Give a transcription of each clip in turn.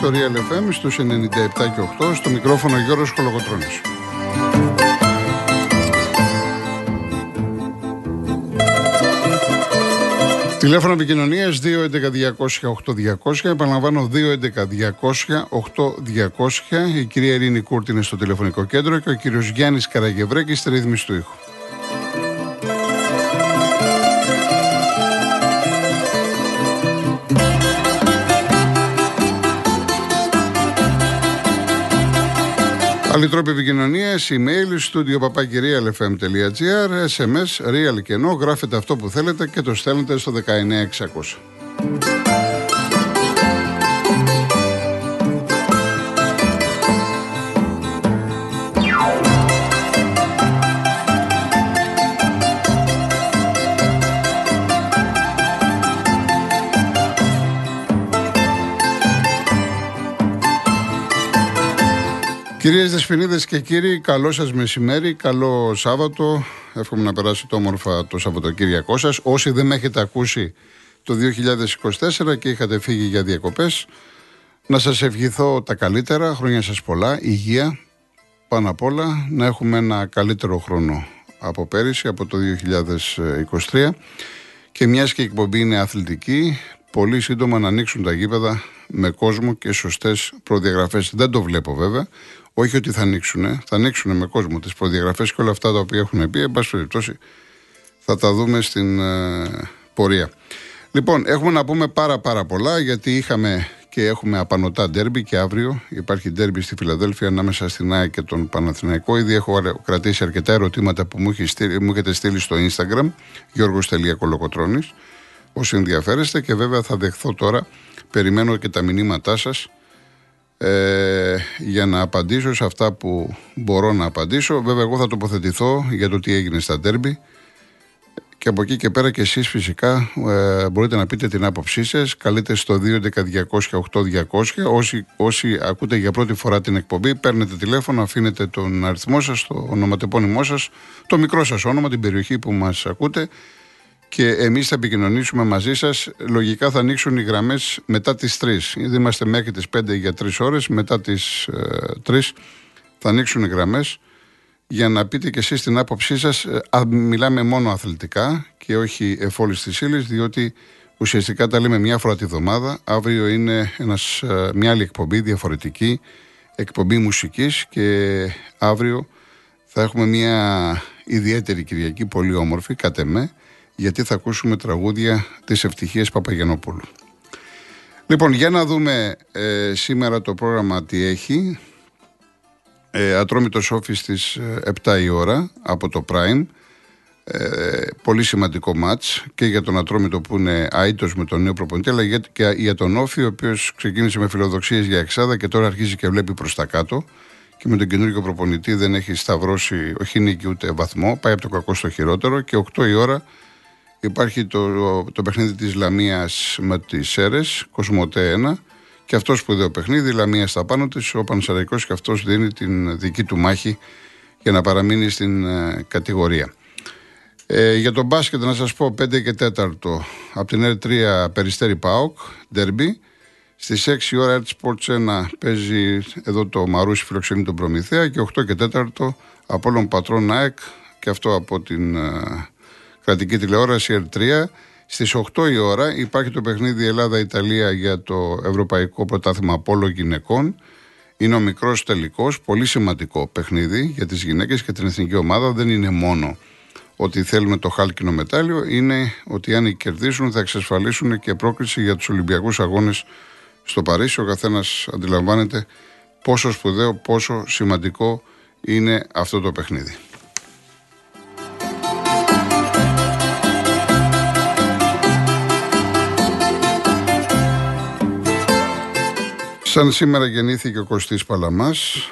στο Real FM στους 97 και 8 στο μικρόφωνο Γιώργος Χολογοτρώνης. Τηλέφωνο επικοινωνίας 211-200-8200. Επαναλαμβάνω 211-200-8200. Η κυρία Ειρήνη Κούρτη είναι στο τηλεφωνικό κέντρο και ο κύριος Γιάννης Καραγευρέκης στη ρύθμιση του ήχου. Άλλοι τρόποι επικοινωνίας, email, studio papakirialfm.gr, sms, real και ενώ, γράφετε αυτό που θέλετε και το στέλνετε στο 19600. Κυρίες Δεσποινίδες και κύριοι, καλό σας μεσημέρι, καλό Σάββατο. Εύχομαι να περάσετε όμορφα το Σαββατοκύριακό σας. Όσοι δεν με έχετε ακούσει το 2024 και είχατε φύγει για διακοπές, να σας ευχηθώ τα καλύτερα, χρόνια σας πολλά, υγεία, πάνω απ' όλα, να έχουμε ένα καλύτερο χρόνο από πέρυσι, από το 2023. Και μιας και η εκπομπή είναι αθλητική, πολύ σύντομα να ανοίξουν τα γήπεδα με κόσμο και σωστές προδιαγραφές. Δεν το βλέπω βέβαια. Όχι ότι θα ανοίξουν, θα ανοίξουν με κόσμο τις προδιαγραφές και όλα αυτά τα οποία έχουν πει. Εν πάση περιπτώσει, θα τα δούμε στην ε, πορεία. Λοιπόν, έχουμε να πούμε πάρα πάρα πολλά γιατί είχαμε και έχουμε απανοτά ντέρμπι και αύριο υπάρχει ντέρμπι στη Φιλαδέλφια ανάμεσα στην ΑΕ και τον Παναθηναϊκό. Ήδη έχω κρατήσει αρκετά ερωτήματα που μου, μου έχετε στείλει στο Instagram, γιώργος.κολοκοτρώνης, όσοι ενδιαφέρεστε και βέβαια θα δεχθώ τώρα, περιμένω και τα μηνύματά σας ε, για να απαντήσω σε αυτά που μπορώ να απαντήσω. Βέβαια, εγώ θα τοποθετηθώ για το τι έγινε στα τέρμπι και από εκεί και πέρα και εσείς φυσικά ε, μπορείτε να πείτε την άποψή σας. Καλείτε στο 211-200-8200. Όσοι, όσοι ακούτε για πρώτη φορά την εκπομπή, παίρνετε τηλέφωνο, αφήνετε τον αριθμό σας, το ονοματεπώνυμό σας, το μικρό σας όνομα, την περιοχή που μας ακούτε και εμείς θα επικοινωνήσουμε μαζί σας. Λογικά θα ανοίξουν οι γραμμές μετά τις 3. Ήδη είμαστε μέχρι τις 5 για 3 ώρες. Μετά τις 3 ε, θα ανοίξουν οι γραμμές για να πείτε και εσείς την άποψή σας. Ε, μιλάμε μόνο αθλητικά και όχι εφόλης της ύλης, διότι ουσιαστικά τα λέμε μια φορά τη βδομάδα. Αύριο είναι ένας, ε, μια άλλη εκπομπή διαφορετική, εκπομπή μουσικής και αύριο θα έχουμε μια ιδιαίτερη Κυριακή, πολύ όμορφη, κατ' εμέ, γιατί θα ακούσουμε τραγούδια της Ευτυχίας Παπαγενόπουλου. Λοιπόν, για να δούμε ε, σήμερα το πρόγραμμα τι έχει. Ε, Ατρόμητος Όφη στις 7 ε, η ώρα από το Prime. Ε, πολύ σημαντικό μάτς και για τον Ατρόμητο που είναι αίτος με τον νέο προπονητή αλλά και για τον Όφη ο οποίος ξεκίνησε με φιλοδοξίες για εξάδα και τώρα αρχίζει και βλέπει προς τα κάτω και με τον καινούργιο προπονητή δεν έχει σταυρώσει όχι νίκη ούτε βαθμό πάει από το κακό στο χειρότερο και 8 η ώρα Υπάρχει το, το παιχνίδι της Λαμίας με τις Σέρες, Κοσμοτέ 1 και αυτός σπουδαίο παιχνίδι, Λαμία στα πάνω της, ο Πανσαραϊκός και αυτός δίνει την δική του μάχη για να παραμείνει στην ε, κατηγορία. Ε, για τον μπάσκετ να σας πω 5 και 4 από την R3 Περιστέρη ΠΑΟΚ, Derby. Στις 6 ώρα Earth Sports 1 παίζει εδώ το Μαρούσι φιλοξενεί τον Προμηθέα και 8 και 4 από όλων Πατρών ΑΕΚ και αυτό από την ε, κρατική τηλεόραση R3. Στις 8 η ώρα υπάρχει το παιχνίδι Ελλάδα-Ιταλία για το Ευρωπαϊκό Πρωτάθλημα Πόλο Γυναικών. Είναι ο μικρός τελικός, πολύ σημαντικό παιχνίδι για τις γυναίκες και την εθνική ομάδα. Δεν είναι μόνο ότι θέλουμε το χάλκινο μετάλλιο, είναι ότι αν κερδίσουν θα εξασφαλίσουν και πρόκληση για τους Ολυμπιακούς Αγώνες στο Παρίσι. Ο καθένας αντιλαμβάνεται πόσο σπουδαίο, πόσο σημαντικό είναι αυτό το παιχνίδι. Σαν σήμερα γεννήθηκε ο Κωστής Παλαμάς,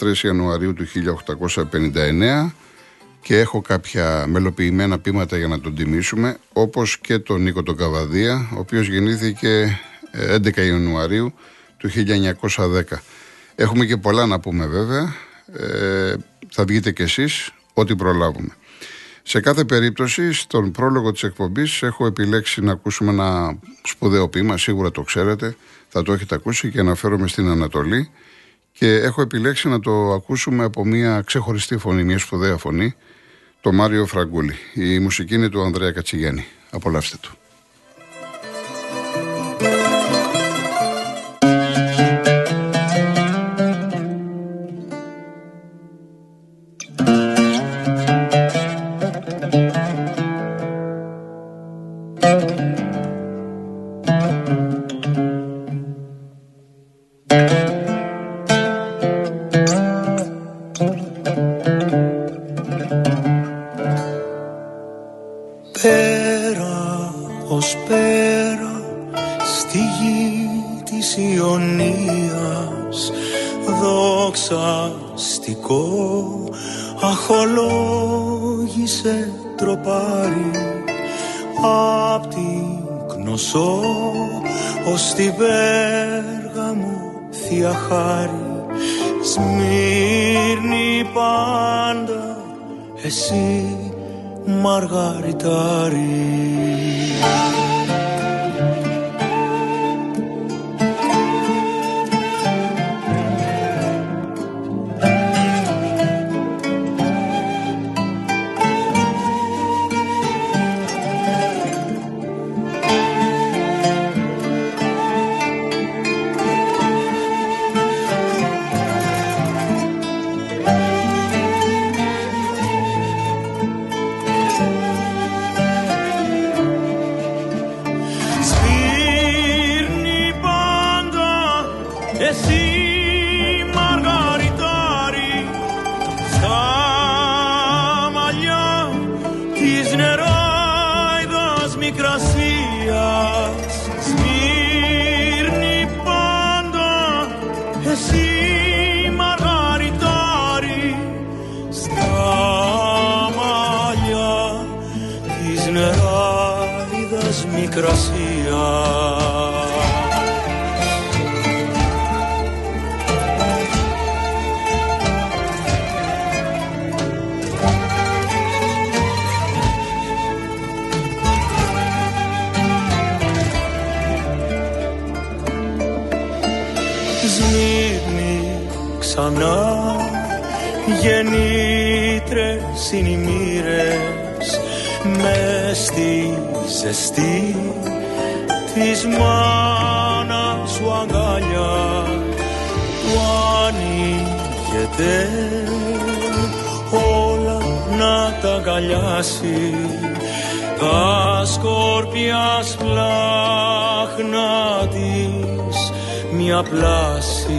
13 Ιανουαρίου του 1859 και έχω κάποια μελοποιημένα πείματα για να τον τιμήσουμε, όπως και τον Νίκο τον Καβαδία, ο οποίος γεννήθηκε 11 ε, Ιανουαρίου του 1910. Έχουμε και πολλά να πούμε βέβαια, ε, θα βγείτε κι εσείς ό,τι προλάβουμε. Σε κάθε περίπτωση, στον πρόλογο της εκπομπής έχω επιλέξει να ακούσουμε ένα σπουδαίο ποίημα, σίγουρα το ξέρετε, Θα το έχετε ακούσει και αναφέρομαι στην Ανατολή. Και έχω επιλέξει να το ακούσουμε από μια ξεχωριστή φωνή, μια σπουδαία φωνή, το Μάριο Φραγκούλη. Η μουσική είναι του Ανδρέα Κατσιγιάννη. Απολαύστε του. Γεννήτρες είναι οι μοίρες μες στη ζεστή της μάνας σου αγκαλιά που ανοίγεται όλα να τα αγκαλιάσει. Τα σκόρπια σπλάχνα της μια πλάση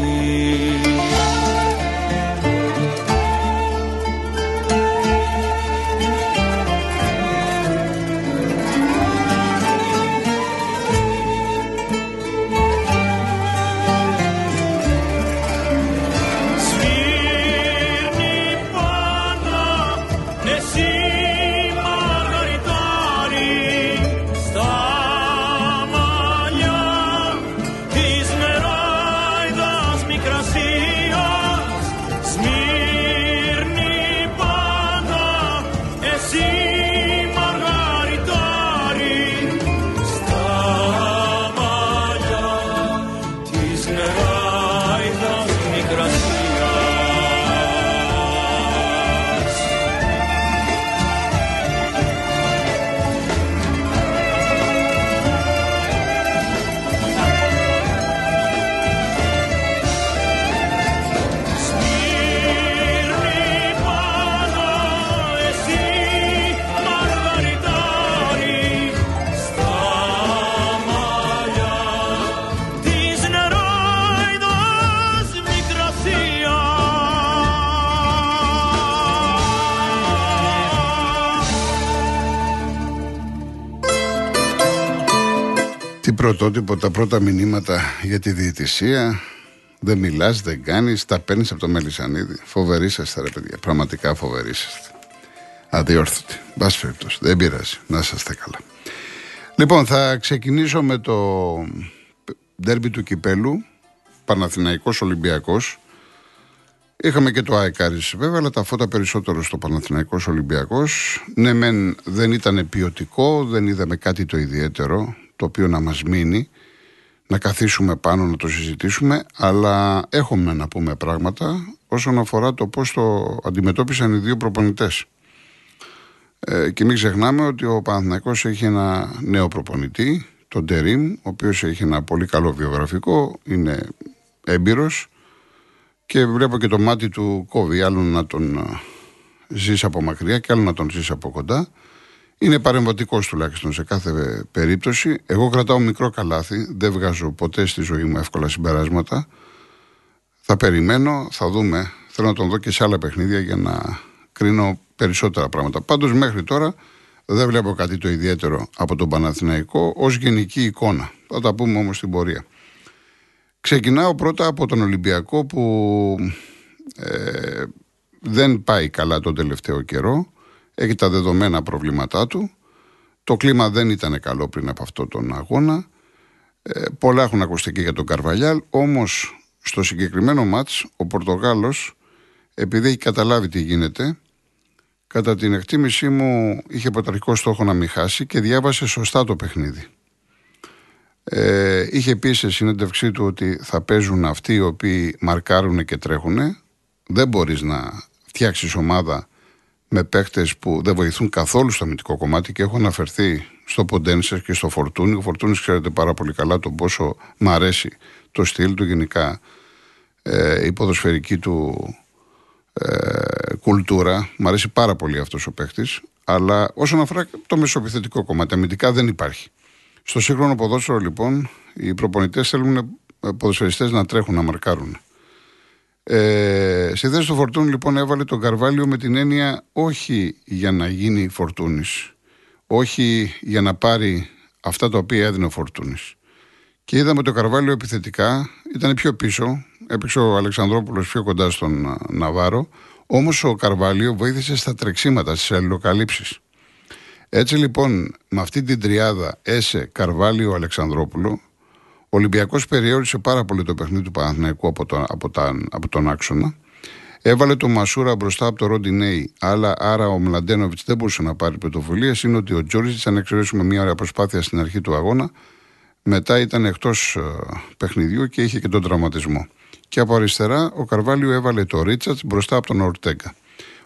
πρωτότυπο, τα πρώτα μηνύματα για τη διαιτησία. Δεν μιλάς, δεν κάνεις, τα παίρνεις από το Μελισανίδη. Φοβερή είσαστε, ρε παιδιά. Πραγματικά φοβερή είσαστε. Αδιόρθωτοι. Μπας περιπτώσει. Δεν πειράζει. Να είσαστε καλά. Λοιπόν, θα ξεκινήσω με το ντέρμπι του Κυπέλου. Παναθηναϊκός Ολυμπιακός. Είχαμε και το ΑΕΚΑΡΙΣ βέβαια, αλλά τα φώτα περισσότερο στο Παναθηναϊκός Ολυμπιακός. Ναι, μεν δεν ήταν ποιοτικό, δεν είδαμε κάτι το ιδιαίτερο το οποίο να μας μείνει. να καθίσουμε πάνω να το συζητήσουμε, αλλά έχουμε να πούμε πράγματα όσον αφορά το πώς το αντιμετώπισαν οι δύο προπονητές. Ε, και μην ξεχνάμε ότι ο Παναθηναϊκός έχει ένα νέο προπονητή, τον Τερίμ, ο οποίος έχει ένα πολύ καλό βιογραφικό, είναι έμπειρος και βλέπω και το μάτι του κόβει, άλλο να τον ε, ζεις από μακριά και άλλο να τον ζεις από κοντά. Είναι παρεμβατικός τουλάχιστον σε κάθε περίπτωση. Εγώ κρατάω μικρό καλάθι, δεν βγάζω ποτέ στη ζωή μου εύκολα συμπεράσματα. Θα περιμένω, θα δούμε. Θέλω να τον δω και σε άλλα παιχνίδια για να κρίνω περισσότερα πράγματα. Πάντως μέχρι τώρα δεν βλέπω κάτι το ιδιαίτερο από τον Παναθηναϊκό ως γενική εικόνα. Θα τα πούμε όμως στην πορεία. Ξεκινάω πρώτα από τον Ολυμπιακό που ε, δεν πάει καλά τον τελευταίο καιρό έχει τα δεδομένα προβλήματά του. Το κλίμα δεν ήταν καλό πριν από αυτό τον αγώνα. Ε, πολλά έχουν ακουστεί και για τον Καρβαλιάλ. Όμως στο συγκεκριμένο μάτς ο Πορτογάλος επειδή έχει καταλάβει τι γίνεται κατά την εκτίμησή μου είχε πρωταρχικό στόχο να μην χάσει και διάβασε σωστά το παιχνίδι. Ε, είχε πει σε συνέντευξή του ότι θα παίζουν αυτοί οι οποίοι μαρκάρουν και τρέχουν. Δεν μπορείς να φτιάξεις ομάδα με παίχτες που δεν βοηθούν καθόλου στο αμυντικό κομμάτι και έχω αναφερθεί στο Ποντένσερ και στο Φορτούνι. Ο Φορτούνι ξέρετε πάρα πολύ καλά τον πόσο μ' αρέσει το στυλ του γενικά, ε, η ποδοσφαιρική του ε, κουλτούρα. Μ' αρέσει πάρα πολύ αυτός ο παίχτης. Αλλά όσον αφορά το μεσοπιθετικό κομμάτι, αμυντικά δεν υπάρχει. Στο σύγχρονο ποδόσφαιρο λοιπόν, οι προπονητές θέλουν ε, ποδοσφαιριστές να τρέχουν, να μαρκάρουν. Ε, στη θέση του Φορτούνη λοιπόν έβαλε τον Καρβάλιο με την έννοια όχι για να γίνει Φορτούνης. Όχι για να πάρει αυτά τα οποία έδινε ο Φορτούνης. Και είδαμε το Καρβάλιο επιθετικά, ήταν πιο πίσω, έπαιξε ο Αλεξανδρόπουλος πιο κοντά στον Ναβάρο, όμως ο Καρβάλιο βοήθησε στα τρεξίματα, στις αλληλοκαλύψεις. Έτσι λοιπόν, με αυτή την τριάδα Έσε, Καρβάλιο, Αλεξανδρόπουλο, ο Ολυμπιακός περιόρισε πάρα πολύ το παιχνίδι του Παναθηναϊκού από, το, από, τα, από τον άξονα. Έβαλε τον Μασούρα μπροστά από το Ροντινέι, αλλά άρα ο Μλαντένοβιτς δεν μπορούσε να πάρει πρωτοβουλίες. Είναι ότι ο Τζόριτ, αν εξαιρέσουμε μια ωραία προσπάθεια στην αρχή του αγώνα, μετά ήταν εκτός ε, παιχνιδιού και είχε και τον τραυματισμό. Και από αριστερά ο Καρβάλιο έβαλε το Ρίτσαρτς μπροστά από τον Ορτέγκα.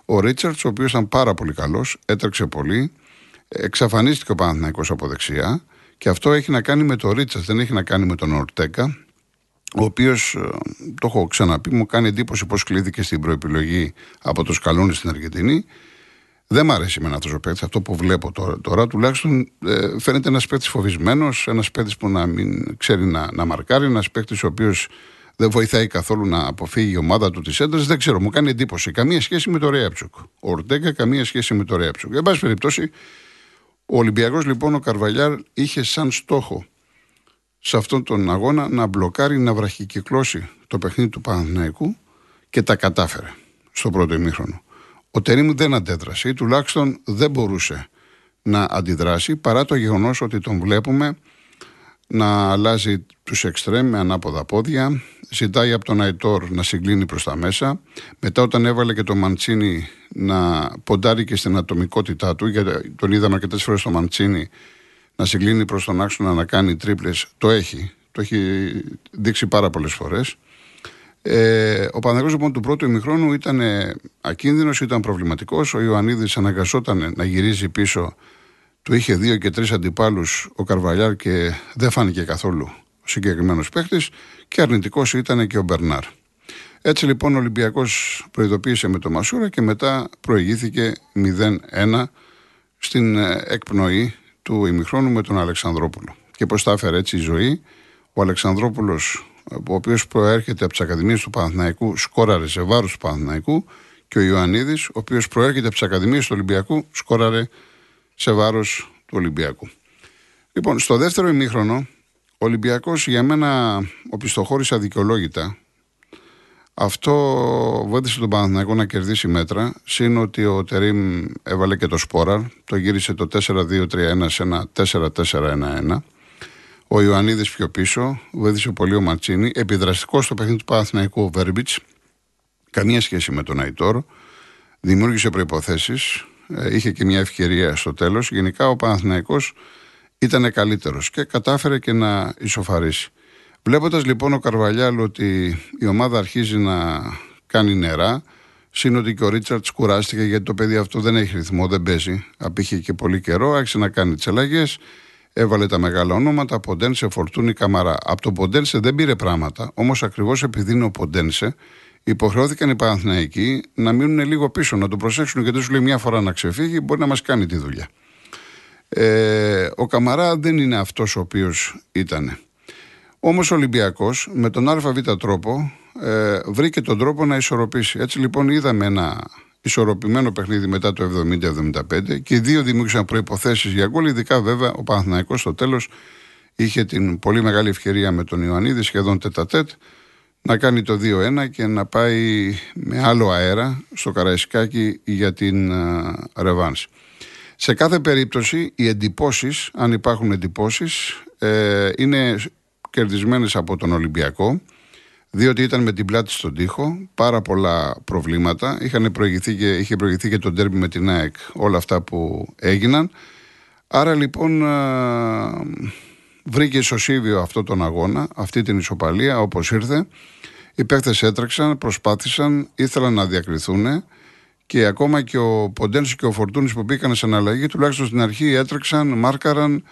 Ο Ρίτσαρτς, ο οποίος ήταν πάρα πολύ καλός, έτρεξε πολύ, εξαφανίστηκε ο Παναθηναϊκός από δεξιά και αυτό έχει να κάνει με το Ρίτσα, δεν έχει να κάνει με τον Ορτέκα, ο οποίος, ε, το έχω ξαναπεί, μου κάνει εντύπωση πώς κλείθηκε στην προεπιλογή από το Σκαλόνι στην Αργεντινή. Δεν μ' αρέσει με αυτός ο παίκτης. Αυτό που βλέπω τώρα, τώρα τουλάχιστον ε, φαίνεται ένας παίκτης φοβισμένος, ένας παίκτης που να μην ξέρει να, να μαρκάρει, ένας παίκτης ο οποίος δεν βοηθάει καθόλου να αποφύγει η ομάδα του της ένταση. Δεν ξέρω, μου κάνει εντύπωση. Καμία σχέση με το Ρέαψουκ. Ο Ορτέκα, καμία σχέση με το Ρέαψουκ. Εν πάση περιπτώσει, ο Ολυμπιακός λοιπόν, ο Καρβαλιάρ, είχε σαν στόχο σε αυτόν τον αγώνα να μπλοκάρει, να βραχικυκλώσει το παιχνίδι του Παναθηναϊκού και τα κατάφερε στο πρώτο ημίχρονο. Ο Τερήμ δεν αντέδρασε ή τουλάχιστον δεν μπορούσε να αντιδράσει παρά το γεγονός ότι τον βλέπουμε να αλλάζει τους εξτρέμ με ανάποδα πόδια, ζητάει από τον Αϊτόρ να συγκλίνει προς τα μέσα. Μετά όταν έβαλε και το Μαντσίνη να ποντάρει και στην ατομικότητά του, γιατί τον είδαμε αρκετές φορές το Μαντσίνη να συγκλίνει προς τον άξονα να κάνει τρίπλες, το έχει. Το έχει δείξει πάρα πολλές φορές. Ε, ο Παναγιώτης λοιπόν του πρώτου ημιχρόνου ήταν ακίνδυνος, ήταν προβληματικός. Ο Ιωαννίδης αναγκασόταν να γυρίζει πίσω. Του είχε δύο και τρεις αντιπάλους ο Καρβαλιάρ και δεν φάνηκε καθόλου ο συγκεκριμένος παίχτη και αρνητικός ήταν και ο Μπερνάρ. Έτσι λοιπόν ο Ολυμπιακός προειδοποίησε με το Μασούρα και μετά προηγήθηκε 0-1 στην ε, εκπνοή του ημιχρόνου με τον Αλεξανδρόπουλο. Και πώς τα έφερε έτσι η ζωή, ο Αλεξανδρόπουλος, ο οποίος προέρχεται από τις Ακαδημίες του Παναθηναϊκού, σκόραρε σε βάρος του Παναθηναϊκού και ο Ιωαννίδης, ο οποίος προέρχεται από τις Ακαδημίες του Ολυμπιακού, σκόραρε σε βάρος του Ολυμπιακού. Λοιπόν, στο δεύτερο ημίχρονο ο Ολυμπιακός για μένα οπισθοχώρησε αδικαιολόγητα. Αυτό βοήθησε τον Παναθηναϊκό να κερδίσει μέτρα. Συν ότι ο Τερίμ έβαλε και το σπόρα. Το γύρισε το 4-2-3-1 σε ένα 4-4-1-1. Ο Ιωαννίδης πιο πίσω. Βοήθησε πολύ ο Ματσίνη. Επιδραστικός στο παιχνίδι του Παναθηναϊκού ο Βέρμπιτς. Καμία σχέση με τον Αϊτόρ. Δημιούργησε προποθέσει. Ε, είχε και μια ευκαιρία στο τέλος. Γενικά ο Παναθηναϊκός ήταν καλύτερος και κατάφερε και να ισοφαρίσει. Βλέποντας λοιπόν ο Καρβαλιάλ ότι η ομάδα αρχίζει να κάνει νερά, Συν ότι και ο Ρίτσαρτς κουράστηκε γιατί το παιδί αυτό δεν έχει ρυθμό, δεν παίζει. Απήχε και πολύ καιρό, άρχισε να κάνει τις αλλαγές. Έβαλε τα μεγάλα ονόματα, Ποντένσε, Φορτούνη, Καμαρά. Από τον Ποντένσε δεν πήρε πράγματα, όμως ακριβώς επειδή είναι ο Ποντένσε, υποχρεώθηκαν οι Παναθηναϊκοί να μείνουν λίγο πίσω, να το προσέξουν γιατί σου λέει μια φορά να ξεφύγει, μπορεί να μας κάνει τη δουλειά. Ε, ο Καμαρά δεν είναι αυτός ο οποίος ήταν. Όμως ο Ολυμπιακός με τον ΑΒ τρόπο ε, βρήκε τον τρόπο να ισορροπήσει. Έτσι λοιπόν είδαμε ένα ισορροπημένο παιχνίδι μετά το 70-75 και οι δύο δημιούργησαν προποθέσει για γκολ. Ειδικά βέβαια ο Παναθηναϊκός στο τέλος είχε την πολύ μεγάλη ευκαιρία με τον Ιωαννίδη σχεδόν τετατέτ να κάνει το 2-1 και να πάει με άλλο αέρα στο Καραϊσκάκι για την uh, ρεβάνση. Σε κάθε περίπτωση οι εντυπώσεις, αν υπάρχουν εντυπώσεις, ε, είναι κερδισμένες από τον Ολυμπιακό διότι ήταν με την πλάτη στον τοίχο, πάρα πολλά προβλήματα. Είχαν προηγηθεί και, είχε προηγηθεί και το ντέρμπι με την ΑΕΚ, όλα αυτά που έγιναν. Άρα λοιπόν βρήκε ισοσύβιο αυτό τον αγώνα, αυτή την ισοπαλία όπως ήρθε. Οι παίκτες έτρεξαν, προσπάθησαν, ήθελαν να διακριθούν και ακόμα και ο Ποντένσο και ο Φορτούνης που μπήκαν σε αναλλαγή, τουλάχιστον στην αρχή έτρεξαν, μάρκαραν.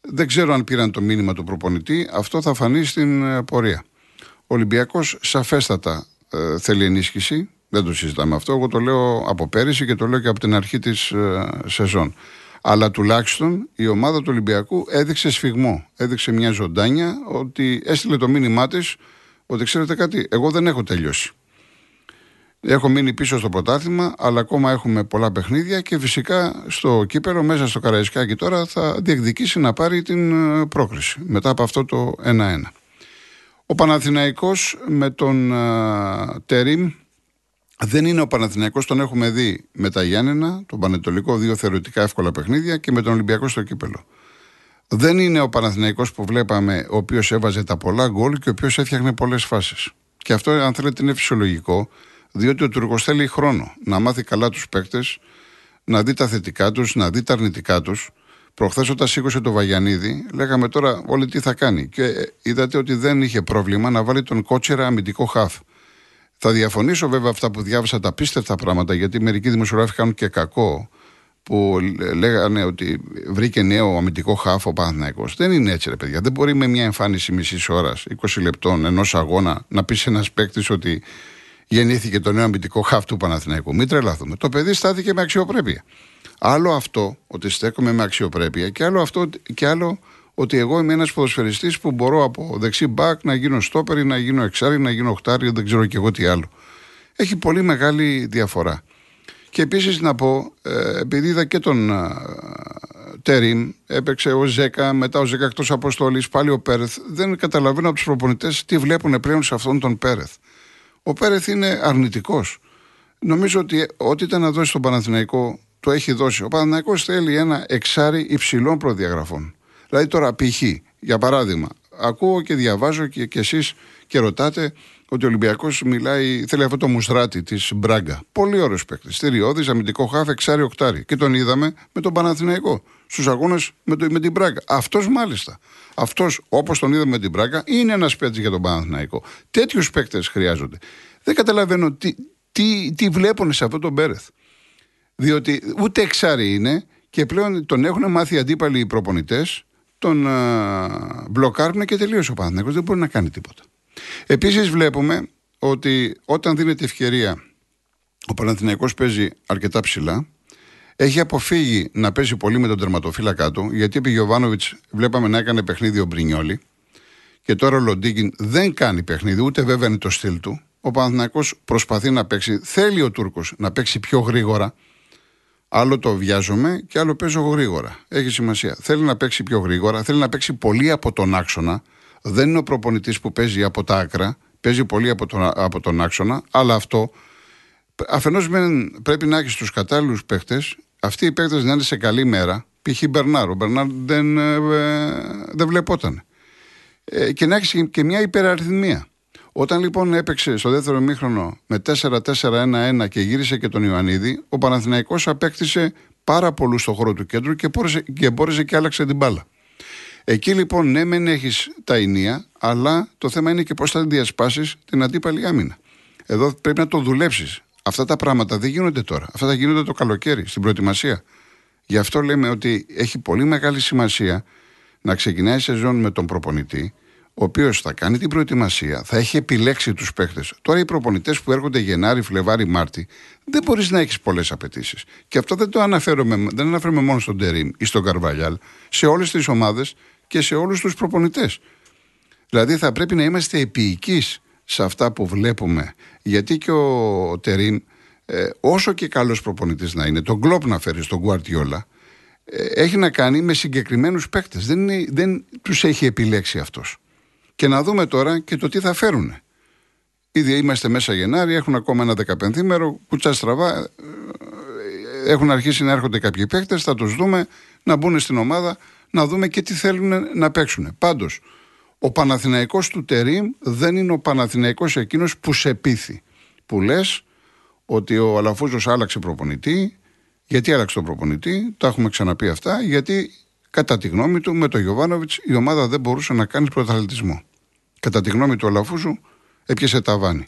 Δεν ξέρω αν πήραν το μήνυμα του προπονητή, αυτό θα φανεί στην ε, πορεία. Ο Ολυμπιακός σαφέστατα ε, θέλει ενίσχυση. Δεν το συζητάμε αυτό. Εγώ το λέω από πέρυσι και το λέω και από την αρχή της ε, σεζόν. Αλλά τουλάχιστον η ομάδα του Ολυμπιακού έδειξε σφιγμό. Έδειξε μια ζωντάνια ότι έστειλε το μήνυμά της ότι ξέρετε κάτι, εγώ δεν έχω τελειώσει. Έχω μείνει πίσω στο πρωτάθλημα, αλλά ακόμα έχουμε πολλά παιχνίδια και φυσικά στο κύπερο, μέσα στο Καραϊσκάκι τώρα, θα διεκδικήσει να πάρει την ε, πρόκριση μετά από αυτό το 1-1. Ο Παναθηναϊκός με τον uh, Τερίμ δεν είναι ο Παναθηναϊκός, τον έχουμε δει με τα Γιάννενα, τον Πανετολικό, δύο θεωρητικά εύκολα παιχνίδια και με τον Ολυμπιακό στο κύπελο. Δεν είναι ο Παναθηναϊκός που βλέπαμε, ο οποίος έβαζε τα πολλά γκολ και ο οποίος έφτιαχνε πολλές φάσεις. Και αυτό, αν θέλετε, είναι φυσιολογικό, διότι ο Τουρκος θέλει χρόνο να μάθει καλά τους παίκτες, να δει τα θετικά τους, να δει τα αρνητικά τους Προχθές, όταν σήκωσε το Βαγιανίδη, λέγαμε τώρα όλοι τι θα κάνει. Και είδατε ότι δεν είχε πρόβλημα να βάλει τον Κότσερα αμυντικό χαφ. Θα διαφωνήσω βέβαια αυτά που διάβασα τα πίστευτα πράγματα, γιατί μερικοί δημοσιογράφοι κάνουν και κακό που λέγανε ότι βρήκε νέο αμυντικό χάφ ο Παναθυναϊκό. Δεν είναι έτσι, ρε παιδιά. Δεν μπορεί με μια εμφάνιση μισής ώρας, 20 λεπτών ενός αγώνα, να πεις ένας παίκτης ότι γεννήθηκε το νέο αμυντικό χάφ του Παναθηναϊκού. Μην τρελαθούμε. Το παιδί στάθηκε με αξιοπρέπεια. Άλλο αυτό ότι στέκομαι με αξιοπρέπεια και άλλο, αυτό, και άλλο ότι εγώ είμαι ένας ποδοσφαιριστής που μπορώ από δεξί μπακ να γίνω στόπερ να γίνω εξάρι, να γίνω οχτάρι, δεν ξέρω και εγώ τι άλλο. Έχει πολύ μεγάλη διαφορά. Και επίσης να πω, ε, επειδή είδα και τον ε, Τέριμ, έπαιξε ο Ζέκα, μετά ο Ζέκα εκτός αποστολή, πάλι ο Πέρεθ. Δεν καταλαβαίνω από τους προπονητές τι βλέπουν πλέον σε αυτόν τον Πέρεθ. Ο Πέρεθ είναι αρνητικός. Νομίζω ότι ό,τι ήταν να δώσει στον Παναθηναϊκό το έχει δώσει. Ο Παναθηναϊκός θέλει ένα εξάρι υψηλών προδιαγραφών. Δηλαδή τώρα π.χ. για παράδειγμα, ακούω και διαβάζω και, και εσείς και ρωτάτε ότι ο Ολυμπιακός μιλάει, θέλει αυτό το μουστράτη της Μπράγκα. Πολύ ωραίος παίκτης. Στηριώδη, αμυντικό χάφ, εξάρι οκτάρι. Και τον είδαμε με τον Παναθηναϊκό στους αγώνες με, με την Μπράγκα. Αυτός μάλιστα. Αυτός, όπως τον είδαμε με την Μπράγκα, είναι ένας παίκτης για τον Παναθηναϊκό. Τέτοιους παίκτες χρειάζονται. Δεν καταλαβαίνω τι, τι, τι βλέπουν σε αυτό τον Μπέρεθ. Διότι ούτε εξάρι είναι και πλέον τον έχουν μάθει αντίπαλοι οι προπονητές, τον α, μπλοκάρουν και τελείωσε ο Παναθηναϊκός. Δεν μπορεί να κάνει τίποτα. Επίσης βλέπουμε ότι όταν δίνεται ευκαιρία ο Παναθηναϊκός παίζει αρκετά ψηλά. Έχει αποφύγει να παίζει πολύ με τον τερματοφύλακά του, γιατί επί Γιωβάνοβιτς βλέπαμε να έκανε παιχνίδι ο Μπρινιόλη. Και τώρα ο Λοντίγκιν δεν κάνει παιχνίδι, ούτε βέβαια είναι το στυλ του. Ο Παναθηναϊκός προσπαθεί να παίξει. Θέλει ο Τούρκος να παίξει πιο γρήγορα. Άλλο το βιάζομαι και άλλο παίζω γρήγορα. Έχει σημασία. Θέλει να παίξει πιο γρήγορα, θέλει να παίξει πολύ από τον άξονα. Δεν είναι ο προπονητής που παίζει από τα άκρα, παίζει πολύ από τον, από τον άξονα, αλλά αυτό αφενός πρέπει να έχεις τους κατάλληλους παίχτες, αυτοί οι παίχτες να είναι σε καλή μέρα. Π.χ. Μπερνάρ. Ο Μπερνάρ δεν, ε, ε, δεν βλεπόταν. Ε, και να έχεις και μια υπεραριθμία. Όταν λοιπόν έπαιξε στο δεύτερο μήχρονο με 4-4-1-1 και γύρισε και τον Ιωαννίδη, ο Παναθηναϊκός απέκτησε πάρα πολύ στο χώρο του κέντρου και μπόρεσε και, μπόρεσε και άλλαξε την μπάλα. Εκεί λοιπόν ναι, μεν έχεις τα ενία, αλλά το θέμα είναι και πώς θα διασπάσεις την αντίπαλη άμυνα. Εδώ πρέπει να το δουλέψεις. Αυτά τα πράγματα δεν γίνονται τώρα. Αυτά θα γίνονται το καλοκαίρι, στην προετοιμασία. Γι' αυτό λέμε ότι έχει πολύ μεγάλη σημασία να ξεκινάει η σεζόν με τον προπονητή, ο οποίος θα κάνει την προετοιμασία, θα έχει επιλέξει τους παίχτε. Τώρα οι προπονητές που έρχονται Γενάρη, Φλεβάρη, Μάρτι, δεν μπορείς να έχεις πολλές απαιτήσεις. Και αυτό δεν το αναφέρομαι, δεν αναφέρομαι μόνο στον Τερήμ ή στον Καρβαλιάλ, σε όλες τις ομάδες και σε όλους τους προπονητές. Δηλαδή θα πρέπει να είμαστε επίοικείς σε αυτά που βλέπουμε. Γιατί και ο Τερήμ, ε, όσο και καλός προπονητής να είναι, τον Γκλόπ να φέρει στον Γκουαρτιόλα, ε, έχει να κάνει με συγκεκριμένους παίκτες. Δεν, δεν τους έχει επιλέξει αυτός. Και να δούμε τώρα και το τι θα φέρουν. Ήδη είμαστε μέσα Γενάρη, έχουν ακόμα ένα δεκαπενθήμερο, κουτσά στραβά. Ε, έχουν αρχίσει να έρχονται κάποιοι παίκτες, θα τους δούμε να μπουν στην ομάδα, να δούμε και τι θέλουν να παίξουν. Πάντως, ο Παναθηναϊκός του Τερίμ δεν είναι ο Παναθηναϊκός εκείνος που σε πείθει. Που λες ότι ο Αλαφούζος άλλαξε προπονητή. Γιατί άλλαξε τον προπονητή, τα έχουμε ξαναπεί αυτά, γιατί κατά τη γνώμη του με τον Γιωβάνοβιτς η ομάδα δεν μπορούσε να κάνει πρωταθλητισμό. Κατά τη γνώμη του Αλαφούζου έπιασε ταβάνι.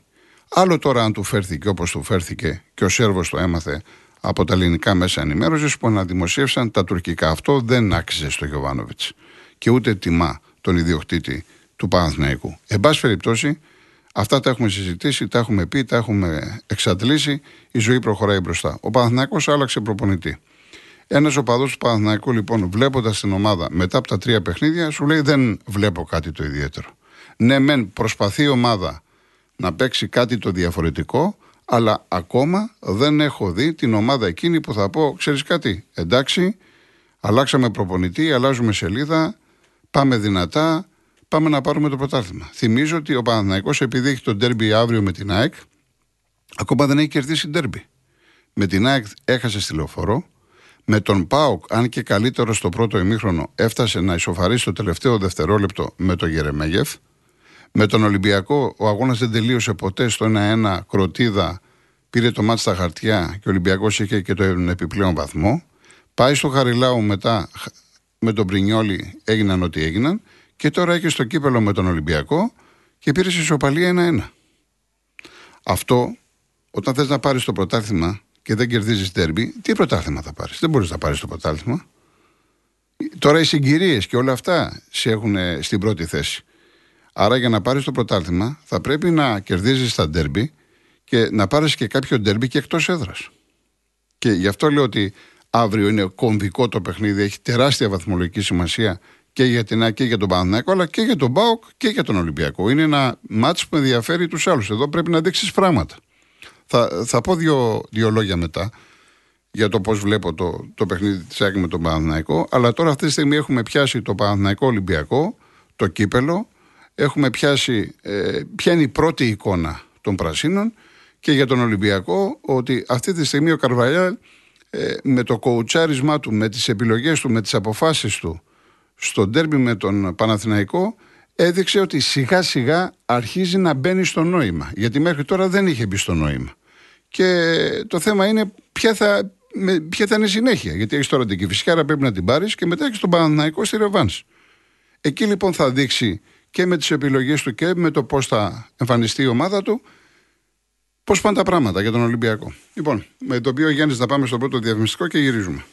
Άλλο τώρα αν του φέρθηκε όπως του φέρθηκε και ο Σέρβος το έμαθε από τα ελληνικά μέσα ενημέρωσης που αναδημοσίευσαν τα τουρκικά. Αυτό δεν άξιζε στο Γιωβάνοβιτς και ούτε τιμά τον ιδιοκτήτη του Παναθηναϊκού. Εν πάση περιπτώσει, αυτά τα έχουμε συζητήσει, τα έχουμε πει, τα έχουμε εξαντλήσει. Η ζωή προχωράει μπροστά. Ο Παναθηναϊκός άλλαξε προπονητή. Ένας οπαδός του Παναθηναϊκού, λοιπόν, βλέποντας την ομάδα μετά από τα τρία παιχνίδια, σου λέει: Δεν βλέπω κάτι το ιδιαίτερο. Ναι, μεν προσπαθεί η ομάδα να παίξει κάτι το διαφορετικό, αλλά ακόμα δεν έχω δει την ομάδα εκείνη που θα πω: Ξέρεις κάτι, εντάξει, αλλάξαμε προπονητή, αλλάζουμε σελίδα, πάμε δυνατά, πάμε να πάρουμε το πρωτάθλημα. Θυμίζω ότι ο Παναθηναϊκός επειδή έχει το ντέρμπι αύριο με την ΑΕΚ, ακόμα δεν έχει κερδίσει ντέρμπι. Με την ΑΕΚ έχασε στη λεωφορώ. Με τον Πάοκ, αν και καλύτερο στο πρώτο ημίχρονο, έφτασε να ισοφαρίσει το τελευταίο δευτερόλεπτο με τον Γερεμέγεφ. Με τον Ολυμπιακό, ο αγώνας δεν τελείωσε ποτέ στο 1-1 κροτίδα. Πήρε το μάτι στα χαρτιά και ο Ολυμπιακός είχε και τον επιπλέον βαθμό. Πάει στο Χαριλάου μετά με τον Πρινιόλη έγιναν ό,τι έγιναν και τώρα έχει στο κύπελο με τον Ολυμπιακό και πήρε σε ισοπαλία 1-1. Αυτό όταν θες να πάρεις το πρωτάθλημα και δεν κερδίζεις τέρμπι, τι πρωτάθλημα θα πάρεις; Δεν μπορείς να πάρεις το πρωτάθλημα. Τώρα οι συγκυρίες και όλα αυτά σε έχουν στην πρώτη θέση. Άρα για να πάρεις το πρωτάθλημα θα πρέπει να κερδίζεις τα ντέρμπι και να πάρεις και κάποιο ντέρμπι και εκτός έδρας. Και γι' αυτό λέω ότι Αύριο είναι κομβικό το παιχνίδι, έχει τεράστια βαθμολογική σημασία και για την ΑΚ και για τον Παναθηναϊκό, αλλά και για τον ΠΑΟΚ και για τον Ολυμπιακό. Είναι ένα μάτς που ενδιαφέρει τους άλλους. Εδώ πρέπει να δείξεις πράγματα. Θα, θα πω δύο, δύο λόγια μετά για το πώς βλέπω το, το παιχνίδι της ΑΚ με τον Παναθηναϊκό. Αλλά τώρα αυτή τη στιγμή έχουμε πιάσει το Παναθηναϊκό Ολυμπιακό, το κύπελο. Έχουμε πιάσει ε, ποια είναι η πρώτη εικόνα των Πρασίνων και για τον Ολυμπιακό ότι αυτή τη στιγμή ο Καρβαλιάλ ε, με το κοουτσάρισμά του, με τις επιλογές του, με τις αποφάσεις του στο ντέρμπι με τον Παναθηναϊκό έδειξε ότι σιγά σιγά αρχίζει να μπαίνει στο νόημα. Γιατί μέχρι τώρα δεν είχε μπει στο νόημα. Και το θέμα είναι ποια θα, με, ποια θα είναι η συνέχεια. Γιατί έχεις τώρα την Κυφυσιάρα, πρέπει να την πάρεις και μετά έχεις τον Παναθηναϊκό στη Ρεβάνς. Εκεί λοιπόν θα δείξει και με τις επιλογές του και με το πώς θα εμφανιστεί η ομάδα του Πώς πάνε τα πράγματα για τον Ολυμπιακό. Λοιπόν, με το οποίο Γιάννης να πάμε στο πρώτο διαφημιστικό και γυρίζουμε.